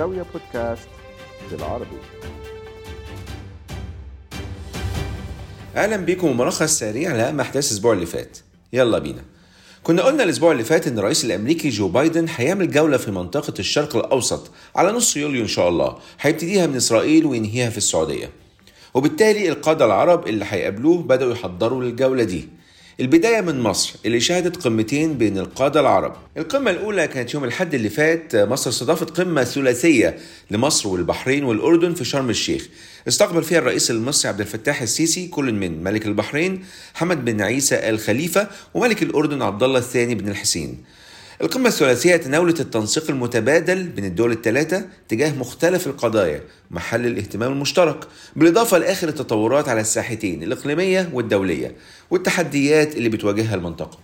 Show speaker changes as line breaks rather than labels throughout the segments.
زاوية بودكاست بالعربي.
أهلا بيكم وملخص سريع لأهم أحداث الأسبوع اللي فات. يلا بينا. كنا قلنا الأسبوع اللي فات إن الرئيس الأمريكي جو بايدن هيعمل جولة في منطقة الشرق الأوسط على نص يوليو إن شاء الله هيبتديها من إسرائيل وينهيها في السعودية. وبالتالي القادة العرب اللي هيقابلوه بدأوا يحضروا للجولة دي. البداية من مصر اللي شهدت قمتين بين القادة العرب. القمة الأولى كانت يوم الحد اللي فات مصر استضافت قمة ثلاثية لمصر والبحرين والأردن في شرم الشيخ. استقبل فيها الرئيس المصري عبد الفتاح السيسي كل من ملك البحرين حمد بن عيسى آل خليفة وملك الأردن عبد الله الثاني بن الحسين. القمة الثلاثية تناولت التنسيق المتبادل بين الدول الثلاثة تجاه مختلف القضايا محل الاهتمام المشترك بالإضافة لآخر التطورات على الساحتين الإقليمية والدولية والتحديات اللي بتواجهها المنطقة.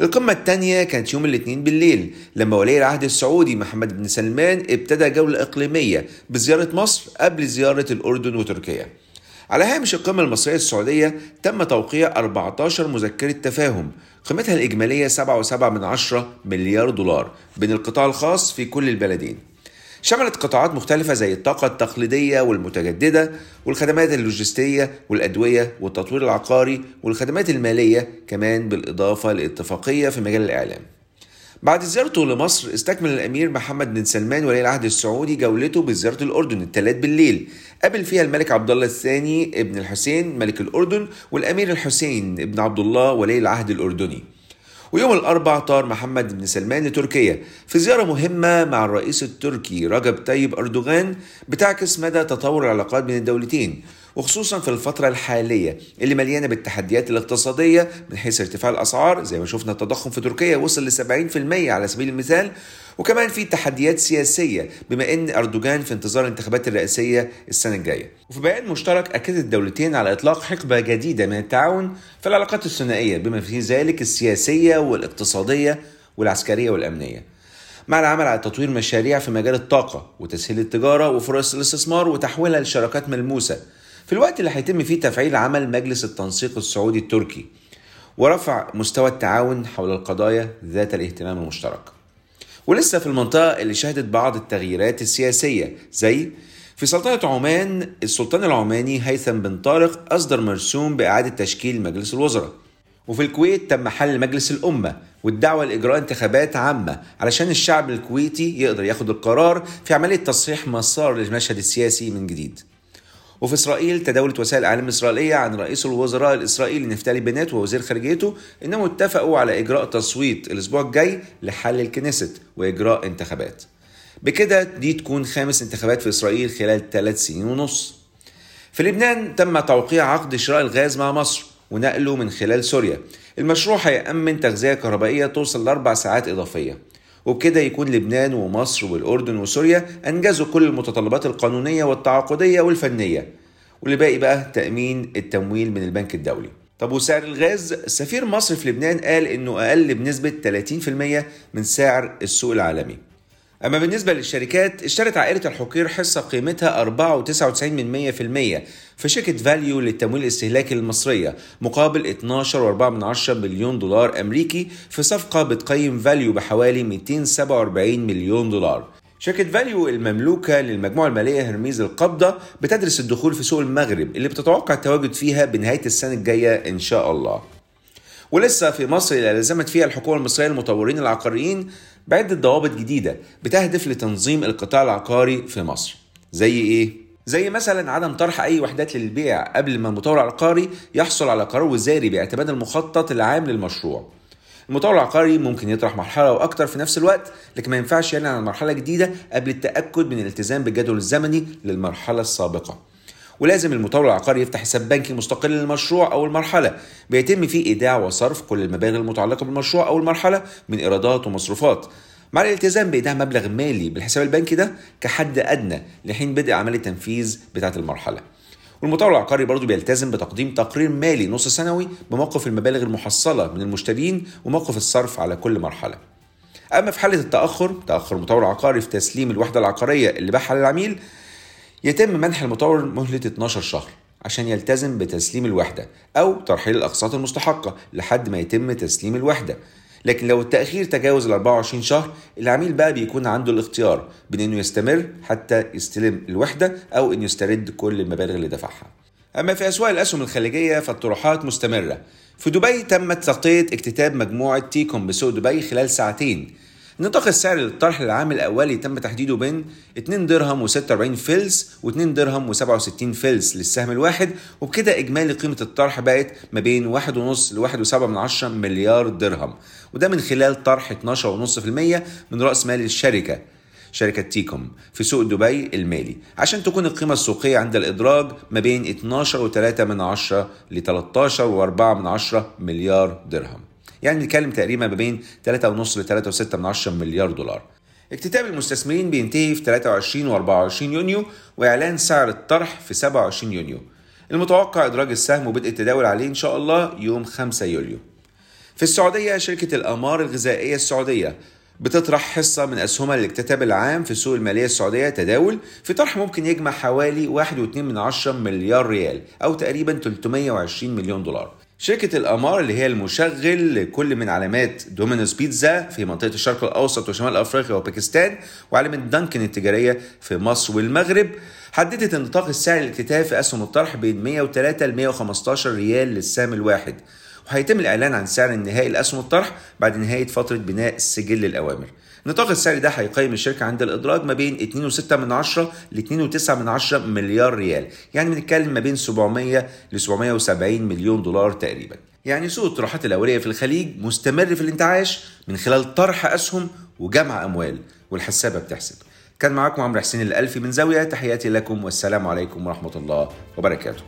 القمة الثانية كانت يوم الاثنين بالليل لما ولي العهد السعودي محمد بن سلمان ابتدى جولة إقليمية بزيارة مصر قبل زيارة الأردن وتركيا. على هامش القمة المصرية السعودية تم توقيع 14 مذكرة تفاهم. قيمتها الإجمالية 7.7 من عشرة مليار دولار بين القطاع الخاص في كل البلدين. شملت قطاعات مختلفة زي الطاقة التقليدية والمتجددة والخدمات اللوجستية والأدوية والتطوير العقاري والخدمات المالية كمان بالإضافة لاتفاقية في مجال الإعلام. بعد زيارته لمصر استكمل الأمير محمد بن سلمان ولي العهد السعودي جولته بزيارة الأردن الثلاث بالليل. قابل فيها الملك عبد الله الثاني ابن الحسين ملك الأردن والأمير الحسين ابن عبد الله ولي العهد الأردني. ويوم الأربع طار محمد بن سلمان لتركيا في زيارة مهمة مع الرئيس التركي رجب طيب أردوغان بتعكس مدى تطور العلاقات بين الدولتين. وخصوصا في الفترة الحالية اللي مليانة بالتحديات الاقتصادية من حيث ارتفاع الأسعار زي ما شفنا التضخم في تركيا وصل ل 70% على سبيل المثال وكمان في تحديات سياسية بما أن أردوغان في انتظار الانتخابات الرئاسية السنة الجاية. وفي بيان مشترك أكدت الدولتين على إطلاق حقبة جديدة من التعاون في العلاقات الثنائية بما في ذلك السياسية والاقتصادية والعسكرية والأمنية. مع العمل على تطوير مشاريع في مجال الطاقة وتسهيل التجارة وفرص الاستثمار وتحويلها لشراكات ملموسة. في الوقت اللي هيتم فيه تفعيل عمل مجلس التنسيق السعودي التركي ورفع مستوى التعاون حول القضايا ذات الاهتمام المشترك. ولسه في المنطقة اللي شهدت بعض التغييرات السياسية زي في سلطنة عمان السلطان العماني هيثم بن طارق أصدر مرسوم بإعادة تشكيل مجلس الوزراء. وفي الكويت تم حل مجلس الأمة والدعوة لإجراء انتخابات عامة علشان الشعب الكويتي يقدر ياخد القرار في عملية تصحيح مسار للمشهد السياسي من جديد. وفي إسرائيل تداولت وسائل الإعلام الإسرائيلية عن رئيس الوزراء الإسرائيلي نفتالي بنات ووزير خارجيته إنهم اتفقوا على إجراء تصويت الأسبوع الجاي لحل الكنيست وإجراء انتخابات. بكده دي تكون خامس انتخابات في إسرائيل خلال ثلاث سنين ونص. في لبنان تم توقيع عقد شراء الغاز مع مصر ونقله من خلال سوريا. المشروع هيأمن تغذية كهربائية توصل لأربع ساعات إضافية. وبكده يكون لبنان ومصر والأردن وسوريا أنجزوا كل المتطلبات القانونية والتعاقدية والفنية. واللي باقي بقى تأمين التمويل من البنك الدولي. طب وسعر الغاز؟ سفير مصر في لبنان قال إنه أقل بنسبة 30% من سعر السوق العالمي. أما بالنسبة للشركات اشترت عائلة الحقير حصة قيمتها 4.99% في شركة فاليو للتمويل الاستهلاكي المصرية مقابل 12.4 مليون دولار أمريكي في صفقة بتقيم فاليو بحوالي 247 مليون دولار. شركة فاليو المملوكة للمجموعة المالية هرميز القبضة بتدرس الدخول في سوق المغرب اللي بتتوقع التواجد فيها بنهاية السنة الجاية إن شاء الله. ولسه في مصر اللي لزمت فيها الحكومة المصرية المطورين العقاريين بعدة ضوابط جديدة بتهدف لتنظيم القطاع العقاري في مصر. زي إيه؟ زي مثلا عدم طرح أي وحدات للبيع قبل ما المطور العقاري يحصل على قرار وزاري باعتماد المخطط العام للمشروع. المطور العقاري ممكن يطرح مرحلة وأكتر في نفس الوقت لكن ما ينفعش يعلن عن مرحلة جديدة قبل التأكد من الالتزام بالجدول الزمني للمرحلة السابقة. ولازم المطور العقاري يفتح حساب بنكي مستقل للمشروع أو المرحلة. بيتم فيه إيداع وصرف كل المبالغ المتعلقة بالمشروع أو المرحلة من إيرادات ومصروفات. مع الالتزام بإيداع مبلغ مالي بالحساب البنكي ده كحد أدنى لحين بدء عمليه التنفيذ بتاعة المرحلة. والمطور العقاري برضه بيلتزم بتقديم تقرير مالي نص سنوي بموقف المبالغ المحصلة من المشترين وموقف الصرف على كل مرحلة. أما في حالة التأخر تأخر المطور العقاري في تسليم الوحدة العقارية اللي باعها للعميل يتم منح المطور مهلة 12 شهر عشان يلتزم بتسليم الوحدة أو ترحيل الأقساط المستحقة لحد ما يتم تسليم الوحدة لكن لو التأخير تجاوز ال 24 شهر العميل بقى بيكون عنده الاختيار بين إنه يستمر حتى يستلم الوحدة أو إنه يسترد كل المبالغ اللي دفعها. أما في أسواق الأسهم الخليجية فالطروحات مستمرة. في دبي تمت تغطية اكتتاب مجموعة تيكوم بسوق دبي خلال ساعتين نطاق السعر للطرح العام الأولي تم تحديده بين 2 درهم و46 فلس و2 درهم و67 فلس للسهم الواحد وبكده إجمالي قيمة الطرح بقت ما بين 1.5 ل 1.7 مليار درهم. وده من خلال طرح 12.5% من رأس مال الشركة شركة تيكوم في سوق دبي المالي. عشان تكون القيمة السوقية عند الإدراج ما بين 12.3 من عشرة ل 13.4 من عشرة مليار درهم. يعني بنتكلم تقريبا ما بين 3.5 ل 3.6 من عشرة مليار دولار. اكتتاب المستثمرين بينتهي في 23 و 24 يونيو وإعلان سعر الطرح في 27 يونيو. المتوقع إدراج السهم وبدء التداول عليه إن شاء الله يوم 5 يوليو. في السعودية شركة الامار الغذائية السعودية بتطرح حصة من أسهمها للاكتتاب العام في السوق المالية السعودية تداول في طرح ممكن يجمع حوالي 1.2 من عشرة مليار ريال أو تقريبا 320 مليون دولار. شركة الأمار اللي هي المشغل لكل من علامات دومينوز بيتزا في منطقة الشرق الأوسط وشمال أفريقيا وباكستان وعلامة دانكن التجارية في مصر والمغرب حددت النطاق السعري للاكتتاب في أسهم الطرح بين 103 ل 115 ريال للسهم الواحد. وهيتم الإعلان عن سعر النهائي لأسهم الطرح بعد نهاية فترة بناء سجل الأوامر. النطاق السعري ده هيقيم الشركة عند الإدراج ما بين 2.6 من عشرة ل 2.9 من عشرة مليار ريال. يعني بنتكلم ما بين 700 ل 770 مليون دولار تقريبا. يعني سوق الطروحات الأولية في الخليج مستمر في الانتعاش من خلال طرح أسهم وجمع أموال والحسابة بتحسب. كان معاكم عمرو حسين الألفي من زاوية تحياتي لكم والسلام عليكم ورحمة الله وبركاته.